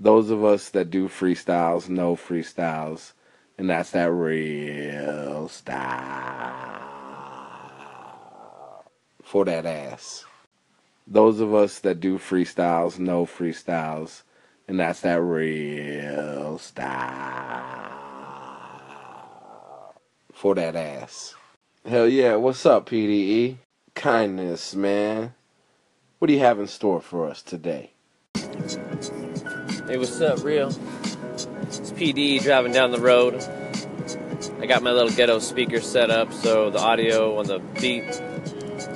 those of us that do freestyles know freestyles, and that's that real style for that ass. Those of us that do freestyles know freestyles, and that's that real style for that ass. Hell yeah, what's up, PDE? Kindness, man. What do you have in store for us today? Hey, what's up, real? It's PD driving down the road. I got my little ghetto speaker set up so the audio on the beat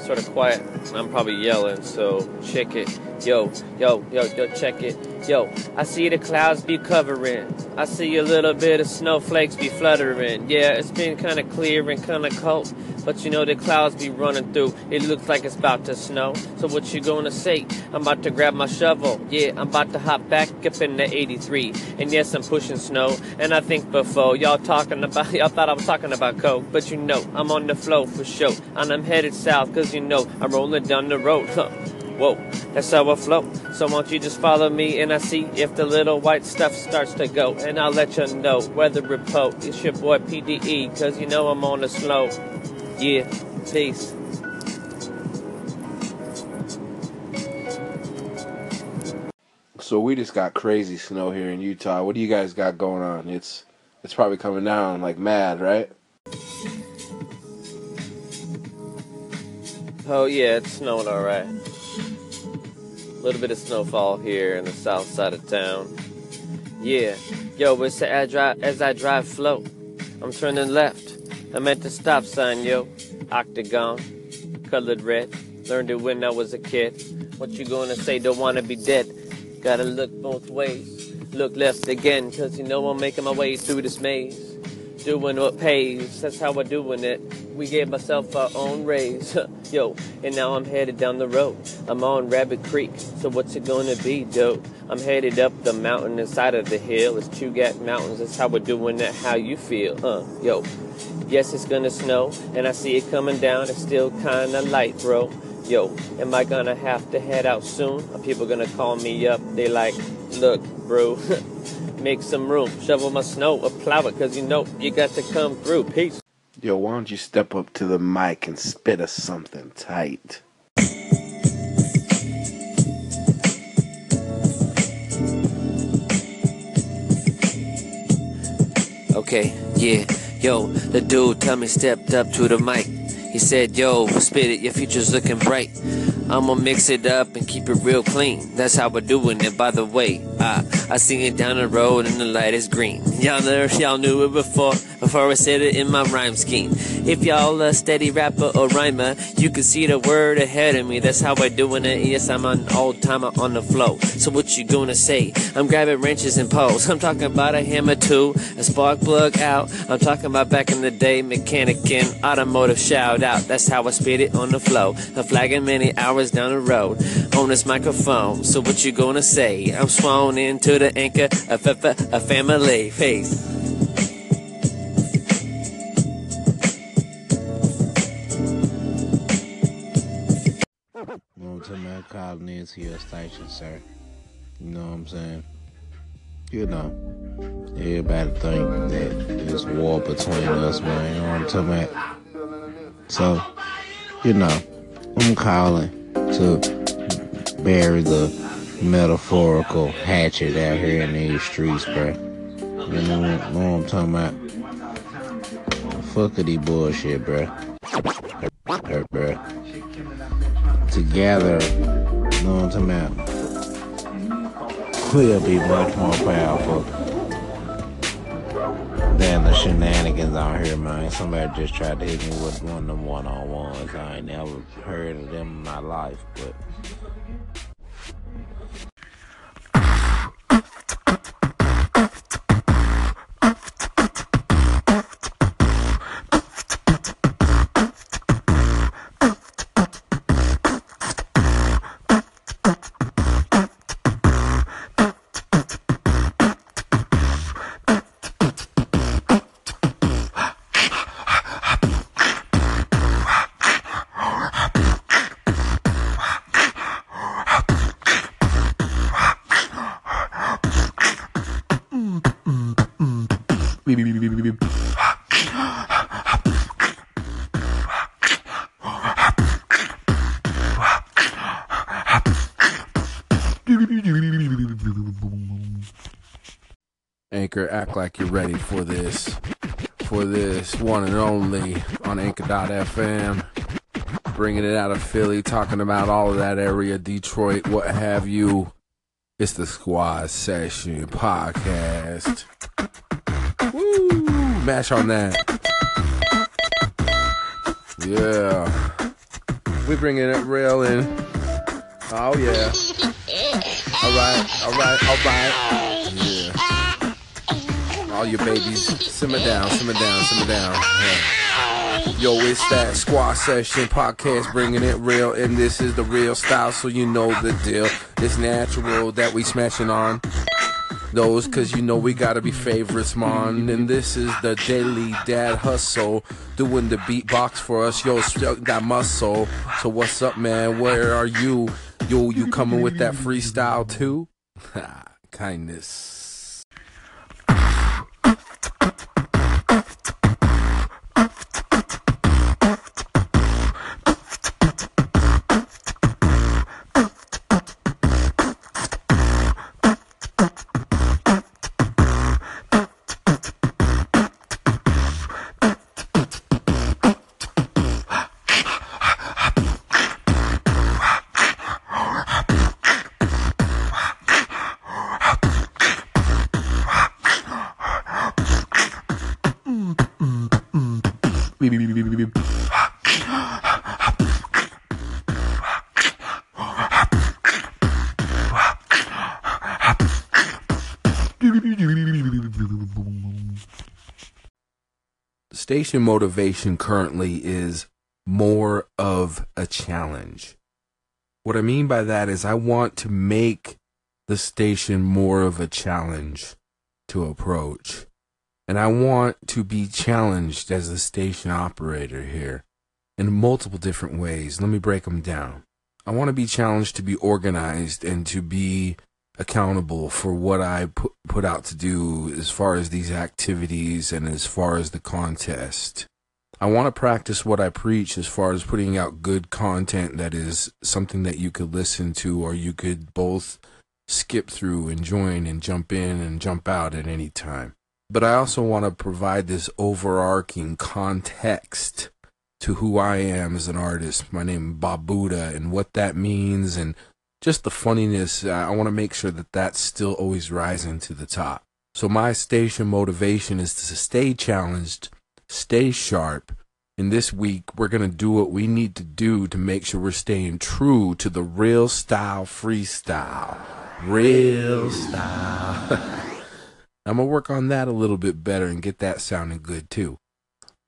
sort of quiet. I'm probably yelling, so check it. Yo, yo, yo, yo, check it. Yo, I see the clouds be covering. I see a little bit of snowflakes be fluttering. Yeah, it's been kind of clear and kind of cold. But you know the clouds be running through. It looks like it's about to snow. So what you gonna say? I'm about to grab my shovel. Yeah, I'm about to hop back up in the 83. And yes, I'm pushing snow. And I think before y'all talking about y'all thought I was talking about coke. But you know I'm on the flow for sure. And I'm headed south cause you know I'm rolling down the road. Huh. Whoa, that's how I flow. So won't you just follow me and I see if the little white stuff starts to go. And I'll let you know weather report. It's your boy PDE, cause you know I'm on the slow. Yeah, peace. So we just got crazy snow here in Utah. What do you guys got going on? It's it's probably coming down like mad, right? Oh yeah, it's snowing alright. A little bit of snowfall here in the south side of town. Yeah, yo, but as I drive, as I drive flow, I'm turning left. I'm at the stop sign, yo. Octagon, colored red. Learned it when I was a kid. What you gonna say? Don't wanna be dead. Gotta look both ways. Look left again, cause you know I'm making my way through this maze. Doing what pays, that's how we're doing it. We gave myself our own raise. Yo, and now I'm headed down the road. I'm on Rabbit Creek, so what's it gonna be, dope? I'm headed up the mountain inside of the hill. It's Chugach Mountains, that's how we're doing it. How you feel, huh? Yo, yes, it's gonna snow, and I see it coming down. It's still kinda light, bro. Yo, am I gonna have to head out soon? Are people gonna call me up? They like, look, bro, make some room, shovel my snow, or plow it, cause you know you got to come through. Peace. Yo, why don't you step up to the mic and spit us something tight? Okay, yeah, yo, the dude tell me stepped up to the mic. He said, yo, spit it, your future's looking bright. I'ma mix it up and keep it real clean. That's how we're doing it, by the way. I, I sing it down the road and the light is green. Y'all know, y'all knew it before, before I said it in my rhyme scheme. If y'all a steady rapper or rhymer, you can see the word ahead of me. That's how we're doing it. Yes, I'm an old timer on the flow. So what you gonna say? I'm grabbing wrenches and poles. I'm talking about a hammer too, a spark plug out. I'm talking about back in the day, mechanic and automotive shout out. That's how I spit it on the flow. I'm flagging many hours down the road on this microphone. So what you gonna say? I'm sworn into the anchor of a, a family face. Your station, sir. You know what I'm saying? You know, everybody think that there's war between us, man. You know what I'm talking about? So, you know, I'm calling to bury the metaphorical hatchet out here in these streets, bro. You know, what- know what I'm talking about? Fuckity bullshit, bro. Her, bro. Together, you know what I'm talking about? We'll be much more powerful than the shenanigans out here, man. Somebody just tried to hit me with one of them one on ones. I ain't never heard of them in my life, but only on Anchor.fm. Bringing it out of Philly, talking about all of that area, Detroit, what have you. It's the Squad Session Podcast. Woo! Mash on that. Yeah. We bringing it real in. Oh, yeah. All right, all right, all right. Yeah. All your babies, simmer down, simmer down, simmer down. Yeah. Yo, it's that squad session podcast, bringing it real, and this is the real style, so you know the deal. It's natural that we smashing on those, cause you know we gotta be favorites, man. And this is the daily dad hustle, doing the beatbox for us. Yo, struck that muscle. So what's up, man? Where are you? Yo, you coming with that freestyle too? Kindness. Motivation currently is more of a challenge. What I mean by that is I want to make the station more of a challenge to approach. And I want to be challenged as a station operator here in multiple different ways. Let me break them down. I want to be challenged to be organized and to be accountable for what I put, put out to do as far as these activities and as far as the contest. I want to practice what I preach as far as putting out good content that is something that you could listen to or you could both skip through and join and jump in and jump out at any time. But I also want to provide this overarching context to who I am as an artist. My name Buddha and what that means and just the funniness. Uh, I want to make sure that that's still always rising to the top. So my station motivation is to stay challenged, stay sharp. And this week, we're going to do what we need to do to make sure we're staying true to the real style freestyle. Real style. I'm going to work on that a little bit better and get that sounding good too.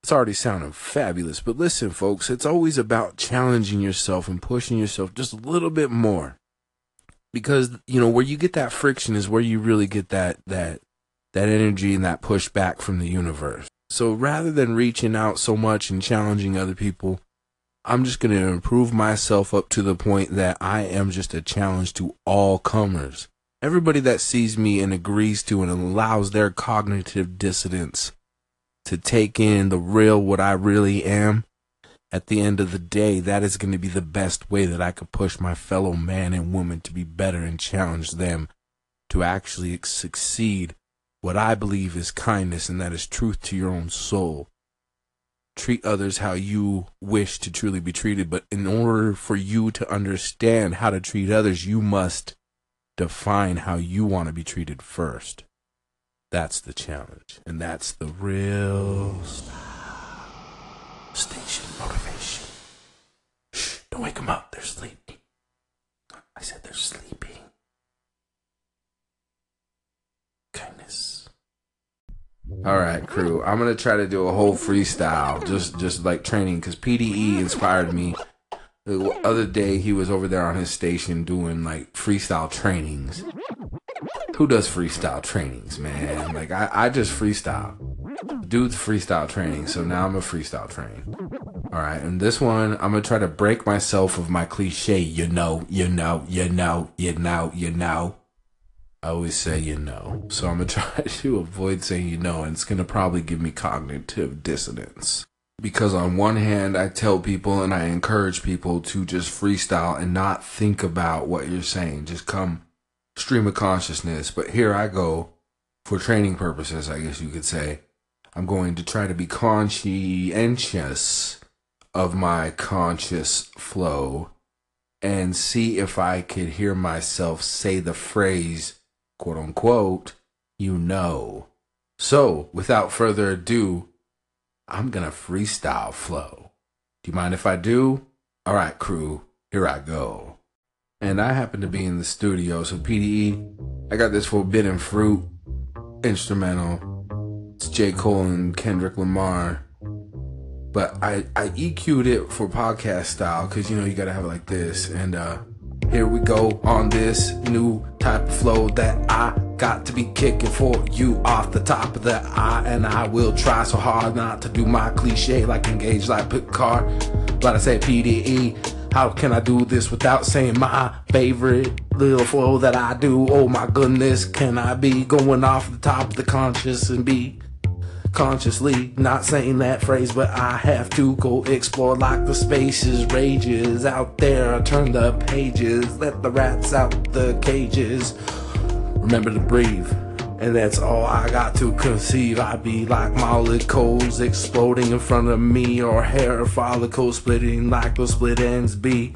It's already sounding fabulous, but listen, folks, it's always about challenging yourself and pushing yourself just a little bit more because you know where you get that friction is where you really get that that that energy and that pushback from the universe. So rather than reaching out so much and challenging other people, I'm just going to improve myself up to the point that I am just a challenge to all comers. Everybody that sees me and agrees to and allows their cognitive dissonance to take in the real what I really am, at the end of the day, that is going to be the best way that I could push my fellow man and woman to be better and challenge them to actually succeed. What I believe is kindness, and that is truth to your own soul. Treat others how you wish to truly be treated, but in order for you to understand how to treat others, you must define how you want to be treated first. That's the challenge, and that's the real. Station motivation. Shh, don't wake them up. They're sleeping. I said they're sleeping. Kindness. All right, crew. I'm gonna try to do a whole freestyle, just just like training, because PDE inspired me. The other day, he was over there on his station doing like freestyle trainings. Who does freestyle trainings, man? Like I, I just freestyle. Dude's freestyle training, so now I'm a freestyle train. All right, and this one I'm gonna try to break myself of my cliche. You know, you know, you know, you know, you know. I always say you know. So I'm to try to avoid saying you know, and it's to probably give me cognitive dissonance. Because on one hand, I tell people and I encourage people to just freestyle and not think about what you're saying. Just come stream of consciousness. But here I go for training purposes, I guess you could say. I'm going to try to be conscientious of my conscious flow and see if I could hear myself say the phrase, quote unquote, you know. So, without further ado, I'm gonna freestyle flow. Do you mind if I do? All right, crew, here I go. And I happen to be in the studio, so PDE, I got this Forbidden Fruit instrumental. It's J. Cole and Kendrick Lamar. But I, I EQ'd it for podcast style because you know you gotta have it like this. And uh here we go on this new type of flow that I got to be kicking for you off the top of the eye. And I will try so hard not to do my cliche like engage like Picard. But I say PDE. How can I do this without saying my favorite little flow that I do? Oh my goodness, can I be going off the top of the conscious and be consciously not saying that phrase, but I have to go explore like the spaces rages out there. I turn the pages, let the rats out the cages. Remember to breathe. And that's all I got to conceive. I be like molecules exploding in front of me, or hair follicles splitting like the split ends be.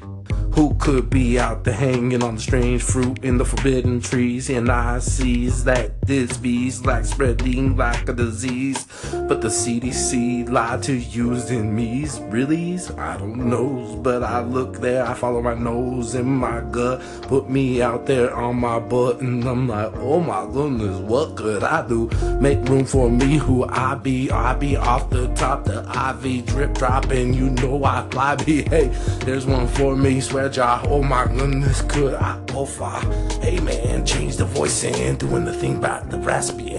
Who could be out there hanging on the strange fruit in the forbidden trees? And I sees that this bees like spreading like a disease. But the CDC lied to using me's. Really? I don't know. But I look there, I follow my nose and my gut. Put me out there on my butt. And I'm like, oh my goodness, what could I do? Make room for me, who I be. I be off the top, the IV drip dropping. You know I fly be. Hey, there's one for me. Swear Oh my goodness, could I go far? Hey man, change the voice and doing the thing about the raspy.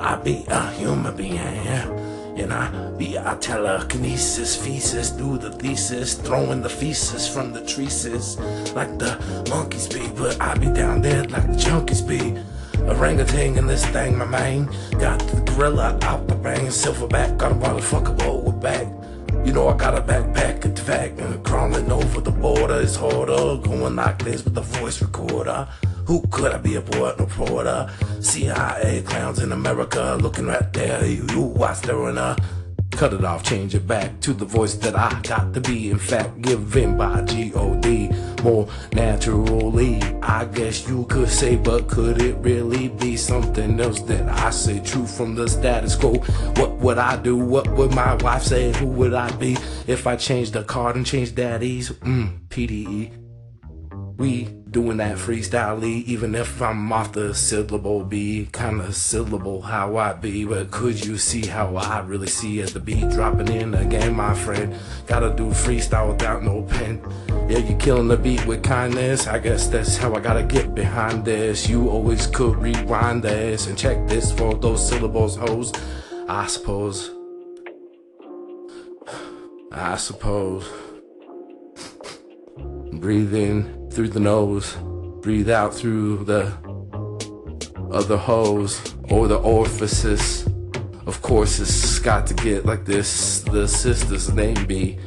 I be a human being. And I be a telekinesis, feces, do the thesis, throwing the feces from the trees like the monkeys be. But I be down there like the junkies be. Orangutan in this thing, my man. Got the gorilla out the bang, silverback, got a motherfucker bow with back. You know I got a backpack the fact and crawling over the border is harder. Going like this with a voice recorder. Who could I be a poet reporter? CIA clowns in America looking right there. You, you watch staring her. Cut it off, change it back to the voice that I got to be. In fact, given by G-O-D more naturally. I guess you could say, but could it really be something else that I say true from the status quo? What would I do? What would my wife say? Who would I be if I changed the card and changed daddies? Mm, PDE. We doing that freestyle even if I'm off the syllable B, kinda syllable how I be. But could you see how I really see as the beat dropping in again, my friend? Gotta do freestyle without no pen. Yeah, you killing the beat with kindness. I guess that's how I gotta get behind this. You always could rewind this and check this for those syllables, hoes. I suppose. I suppose. Breathe in through the nose, breathe out through the other hose or the orifices. Of course, it's got to get like this. The sister's name be.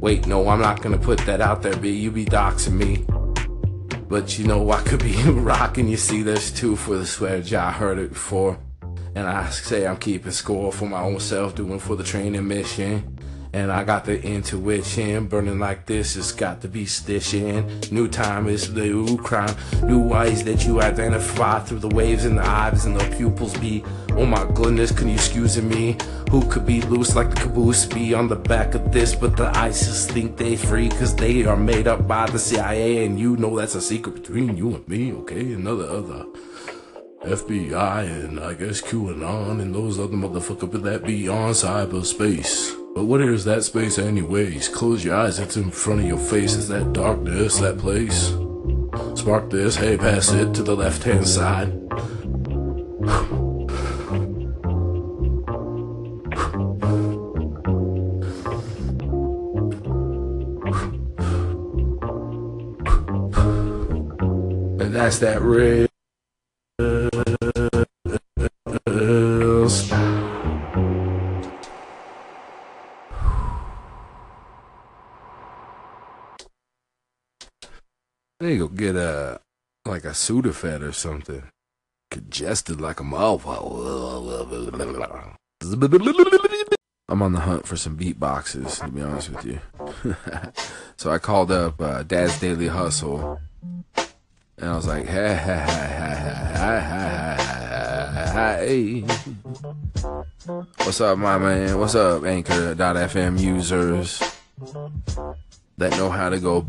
Wait, no, I'm not gonna put that out there, B. You be doxing me. But you know, I could be rocking. You see, there's two for the swear jar. I heard it before. And I say I'm keeping score for my own self, doing for the training mission. And I got the intuition, burning like this, it's got to be stitching. New time is the new crime, new ways that you identify through the waves in the eyes and the pupils be. Oh my goodness, can you excuse me? Who could be loose like the caboose be on the back of this? But the ISIS think they free, cause they are made up by the CIA, and you know that's a secret between you and me, okay? Another other. FBI and I guess QAnon and those other motherfuckers that be on cyberspace. But what is that space anyways? Close your eyes, it's in front of your face. Is that darkness, that place? Spark this, hey, pass it to the left hand side. and that's that red. To go get a like a Sudafed or something. Congested like a motherfucker. I'm on the hunt for some beatboxes, to be honest with you. so I called up uh, Dad's Daily Hustle, and I was like, hey, hey, hey, hey, What's up, my man? What's up, Anchor.fm users that know how to go?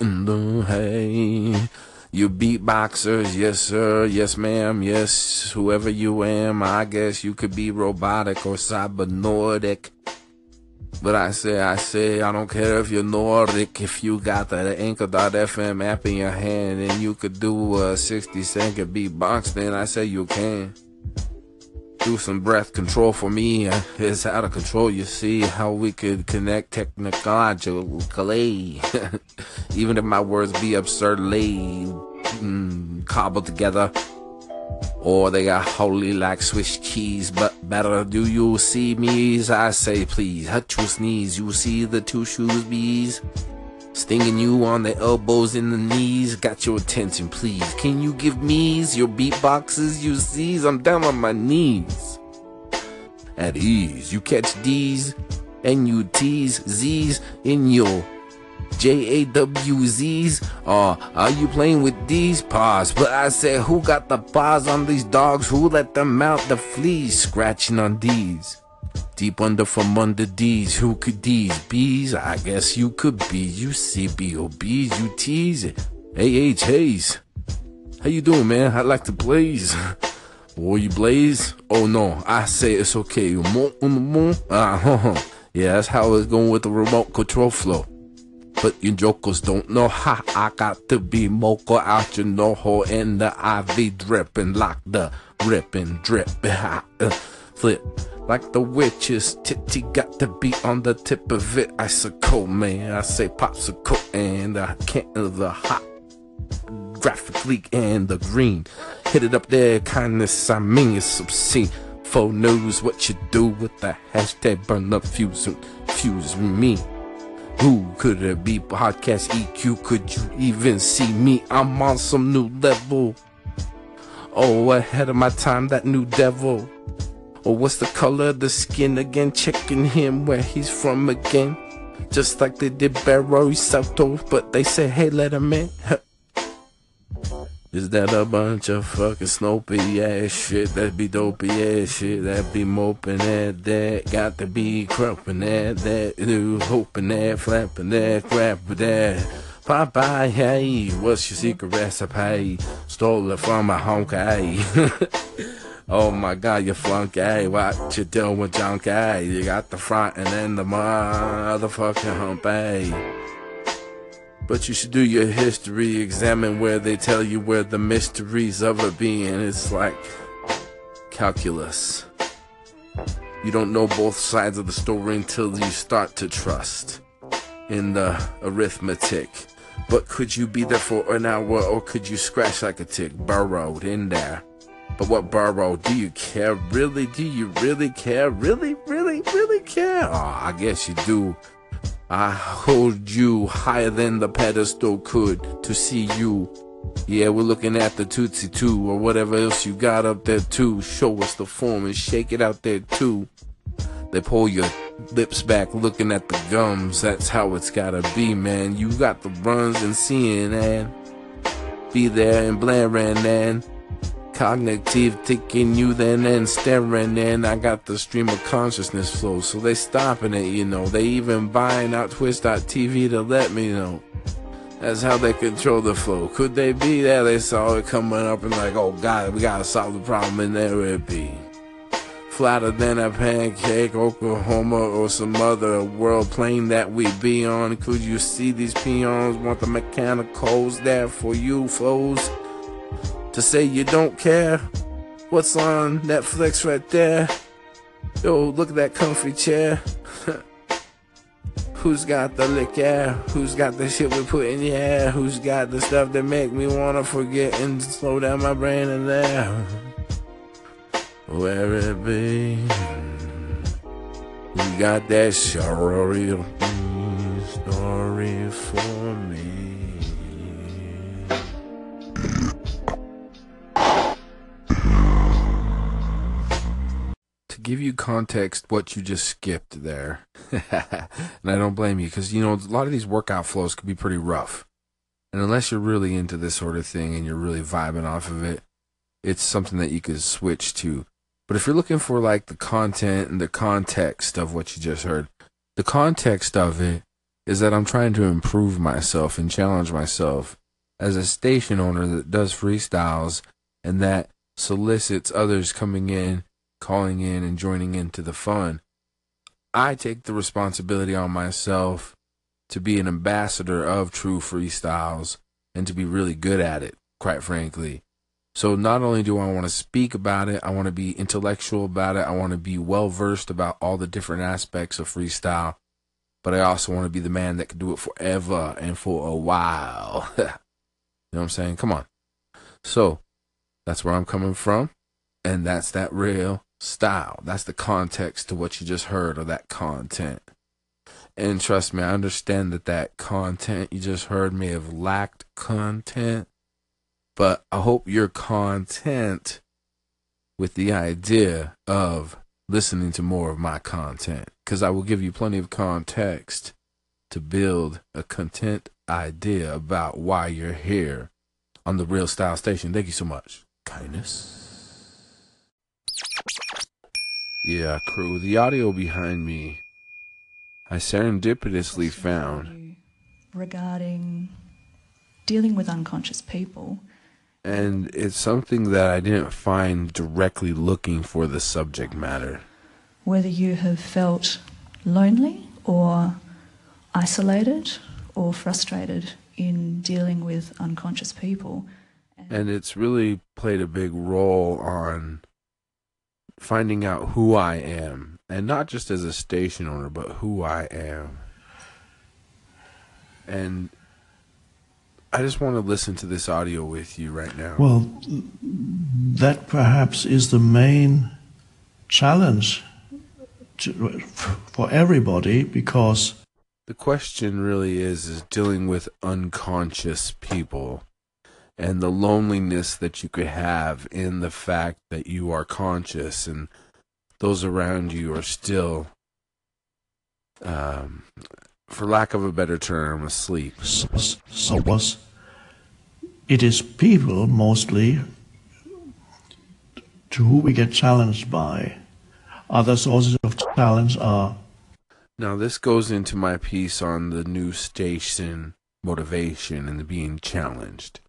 Hey. You beatboxers, yes sir, yes ma'am, yes whoever you am, I guess you could be robotic or cybernordic. But I say, I say, I don't care if you're Nordic, if you got the Anchor.fm app in your hand and you could do a 60 second beatbox, then I say you can. Do some breath control for me. It's out of control. You see how we could connect technologically. Even if my words be absurdly mm, cobbled together. Or they are holy like Swiss cheese, but better. Do you see me? I say, please, hut your sneeze. You see the two shoes bees? Stinging you on the elbows and the knees. Got your attention, please. Can you give me's your beatboxes you sees? I'm down on my knees. At ease, you catch D's, N-U-T's, Z's in your J-A-W-Z's. Or uh, are you playing with these paws? But I said, who got the paws on these dogs? Who let them out the fleas? Scratching on these. Deep under from under D's, who could these bees? I guess you could be. You CBOBs, you tease it. AH Hayes. How you doing, man? I like to blaze. Boy, you blaze? Oh no, I say it's okay. Uh-huh. Yeah, that's how it's going with the remote control flow. But you jokers don't know how I got to be mocha out your no hole in the IV dripping like the ripping drip. Flip like the witch's titty got to be on the tip of it. Icicle, man. I say popsicle and I can't the hot graphically and the green. Hit it up there, kindness. I mean, it's obscene. Faux news, what you do with the hashtag burn up fuse, fuse me. Who could it be? Podcast EQ, could you even see me? I'm on some new level. Oh, ahead of my time, that new devil. Or what's the color of the skin again? Checking him where he's from again. Just like they did Barry Soto, but they say, hey, let him in. Is that a bunch of fucking snopey ass shit? That be dopey ass shit. That be moping at that. Got to be crumping at that. Do hoping that, flapping at that, crapping that. Popeye, hey, what's your secret recipe? Stole it from my honky. Oh my god, you flunky. What you doing, junkie? You got the front and then the motherfucking humpy. But you should do your history, examine where they tell you where the mysteries of it being. It's like calculus. You don't know both sides of the story until you start to trust in the arithmetic. But could you be there for an hour or could you scratch like a tick burrowed in there? But what Burrow, do you care? Really? Do you really care? Really, really, really care? Oh, I guess you do. I hold you higher than the pedestal could to see you. Yeah, we're looking at the Tootsie too, or whatever else you got up there too. Show us the form and shake it out there too. They pull your lips back looking at the gums. That's how it's gotta be, man. You got the runs and seeing and be there and blaring and cognitive thinking you then and staring and I got the stream of consciousness flow so they stopping it you know. They even buying out twitch.tv to let me know. That's how they control the flow. Could they be? There they saw it coming up and like oh god we gotta solve the problem and there it be. Flatter than a pancake Oklahoma or some other world plane that we be on. Could you see these peons? Want the mechanicals there for you foes to say you don't care what's on Netflix right there. Yo, look at that comfy chair. Who's got the liquor? Who's got the shit we put in the air? Who's got the stuff that make me wanna forget and slow down my brain in there? Where it be? You got that story? Story for me. Give you context, what you just skipped there, and I don't blame you because you know a lot of these workout flows can be pretty rough, and unless you're really into this sort of thing and you're really vibing off of it, it's something that you could switch to. But if you're looking for like the content and the context of what you just heard, the context of it is that I'm trying to improve myself and challenge myself as a station owner that does freestyles and that solicits others coming in, calling in, and joining into the fun. I take the responsibility on myself to be an ambassador of true freestyles and to be really good at it, quite frankly. So not only do I want to speak about it, I want to be intellectual about it. I want to be well versed about all the different aspects of freestyle but I also want to be the man that can do it forever and for a while. you know what I'm saying? Come on. So that's where I'm coming from, and that's that real style. That's the context to what you just heard of that content. And trust me, I understand that that content you just heard may have lacked content, but I hope your content with the idea of listening to more of my content because I will give you plenty of context to build a content idea about why you're here on the Real Style Station. Thank you so much. Kindness. Yeah, crew, the audio behind me I serendipitously found regarding dealing with unconscious people. And it's something that I didn't find directly looking for the subject matter. Whether you have felt lonely or isolated or frustrated in dealing with unconscious people. And it's really played a big role on finding out who I am, and not just as a station owner, but who I am. And I just want to listen to this audio with you right now. Well, that perhaps is the main challenge to, for everybody because the question really is is dealing with unconscious people and the loneliness that you could have in the fact that you are conscious and those around you are still um, for lack of a better term asleep so was it is people mostly to who we get challenged by other sources of challenge are. Now, this goes into my piece on the new station motivation and the being challenged.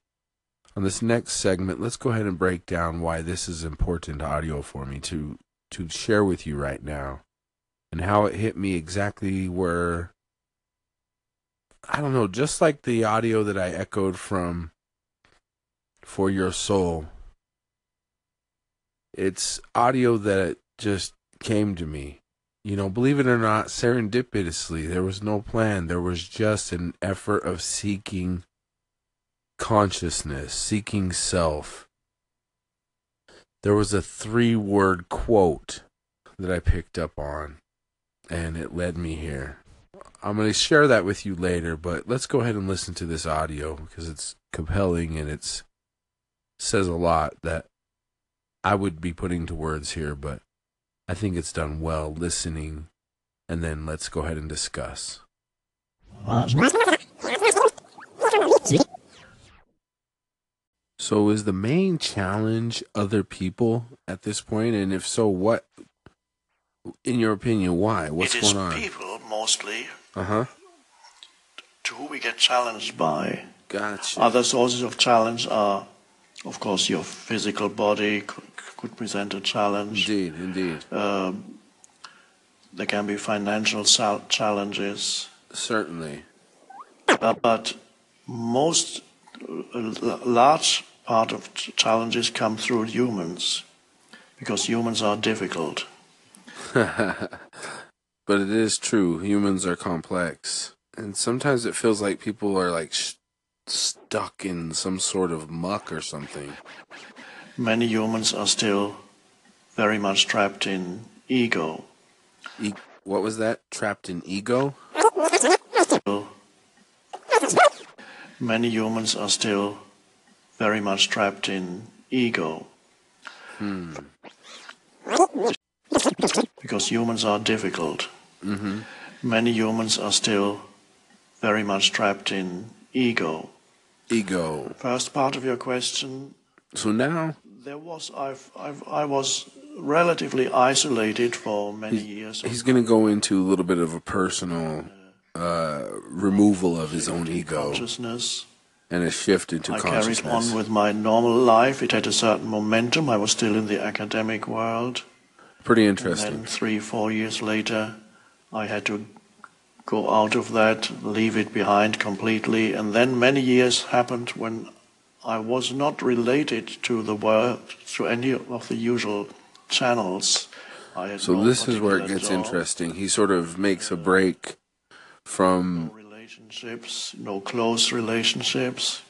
On this next segment, let's go ahead and break down why this is important audio for me to to share with you right now and how it hit me exactly where I don't know, just like the audio that I echoed from For Your Soul. It's audio that just came to me. You know, believe it or not, serendipitously, there was no plan. There was just an effort of seeking consciousness, seeking self. There was a three word quote that I picked up on, and it led me here. I'm going to share that with you later, but let's go ahead and listen to this audio because it's compelling and it says a lot that I would be putting to words here, but I think it's done well listening, and then let's go ahead and discuss. So, is the main challenge other people at this point? And if so, what, in your opinion, why? What's going on? It is people mostly. Uh huh. To who we get challenged by. Gotcha. Other sources of challenge are, of course, your physical body, could present a challenge. Indeed, indeed. Um, there can be financial challenges. Certainly. Uh, but most uh, large part of challenges come through humans because humans are difficult. but it is true. Humans are complex. And sometimes it feels like people are like sh- stuck in some sort of muck or something many humans are still very much trapped in ego. E- what was that? Trapped in ego? many humans are still very much trapped in ego. Because humans are difficult. Many humans are still very much trapped in ego. Ego. First part of your question, So now there was I've, I've I was relatively isolated for many years. he's going to go into a little bit of a personal uh, removal of his own ego consciousness. And a shift into I carried on with my normal life. It had a certain momentum. I was still in the academic world. Pretty And interesting. then three, four years later, I had to go out of that, leave it behind completely. And then many years happened when I was not related to the world, to any of the usual channels. I So no this is where it gets job, interesting. He sort of makes a break from, No relationships, no close relationships.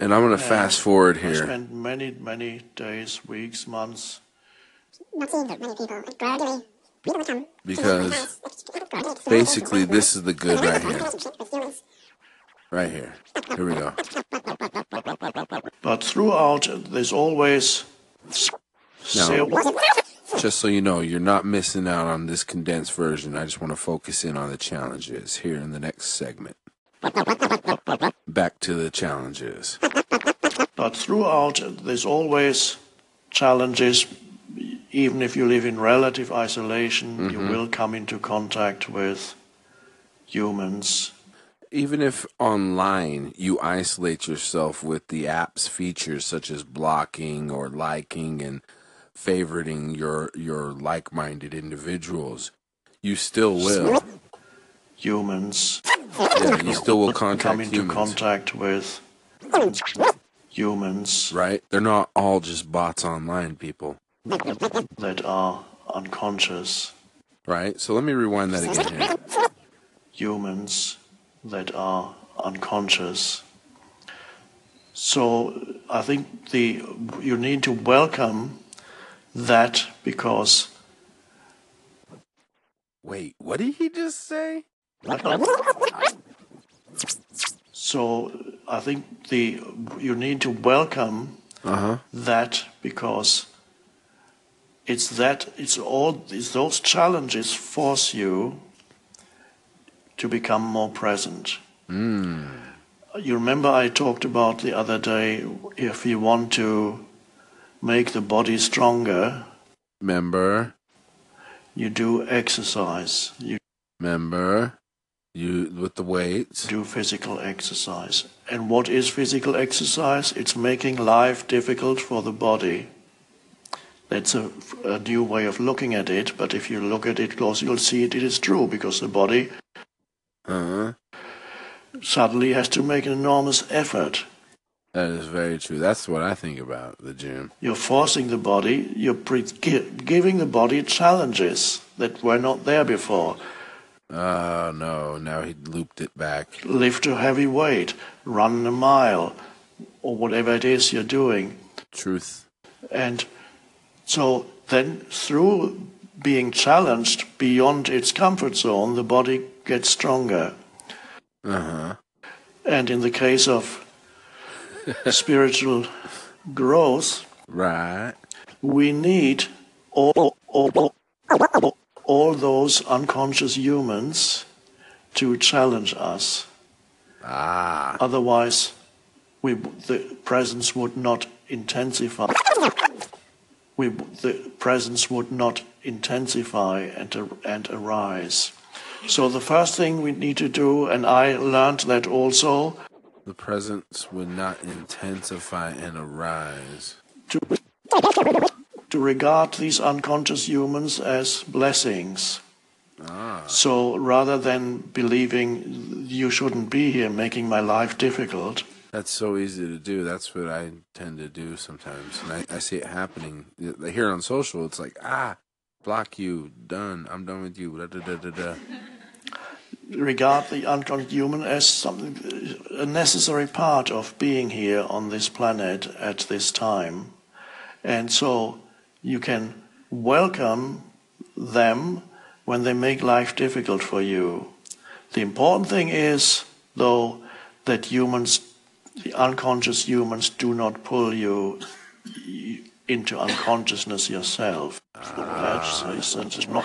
and I'm going to fast forward here. I here. spent many, many days, weeks, months not seeing many people. And gradually, we become Because basically, this is the good right here. Right here. Here we go. But throughout, there's always still Just so you know, you're not missing out on this condensed version. I just want to focus in on the challenges here in the next segment. Back to the challenges. But throughout, there's always challenges. Even if you live in relative isolation, you mm-hmm. will come into contact with humans. Even if online you isolate yourself with the app's features such as blocking or liking and favoriting your your like-minded individuals, you still will. Humans Yeah, you still will contact come contact into humans, contact with humans right? They're not all just bots online, people, that are unconscious. right? So let me rewind that again here. humans that are unconscious. So I think the you need to welcome that because Wait, what did he just say? so I think the you need to welcome Uh huh. that because it's that it's all it's those challenges force you to become more present. You remember I talked about the other day if you want to make the body stronger, Member, you do exercise. You member, you with the weights. do physical exercise. And what is physical exercise? It's making life difficult for the body. That's a, a new way of looking at it, but if you look at it close, you'll see it, it is true because the body Uh huh. suddenly has to make an enormous effort. That is very true. That's what I think about the gym. You're forcing the body, you're pre- gi- giving the body challenges that were not there before. Oh no! Now he looped it back. Lift a heavy weight, run a mile, or whatever it is you're doing. Truth. And so then, through being challenged beyond its comfort zone, the body gets stronger. Uh huh. And in the case of spiritual growth, Right. we need all, all, all, all those unconscious humans to challenge us. Ah. Otherwise, we, the presence would not intensify. We, the presence would not intensify and, and arise. So the first thing we need to do, and I learned that also, The presence would not intensify and arise. to, to regard these unconscious humans as blessings. Ah. So rather than believing you shouldn't be here, making my life difficult, That's so easy to do. That's what I tend to do sometimes, and I, I see it happening here on social. It's like ah, block you, done. I'm done with you. Da, da, da, da, da. Regard the unconscious human as something a necessary part of being here on this planet at this time. And so you can welcome them when they make life difficult for you. The important thing is though that humans, the unconscious humans, do not pull you into unconsciousness yourself. That's- it's- it's not-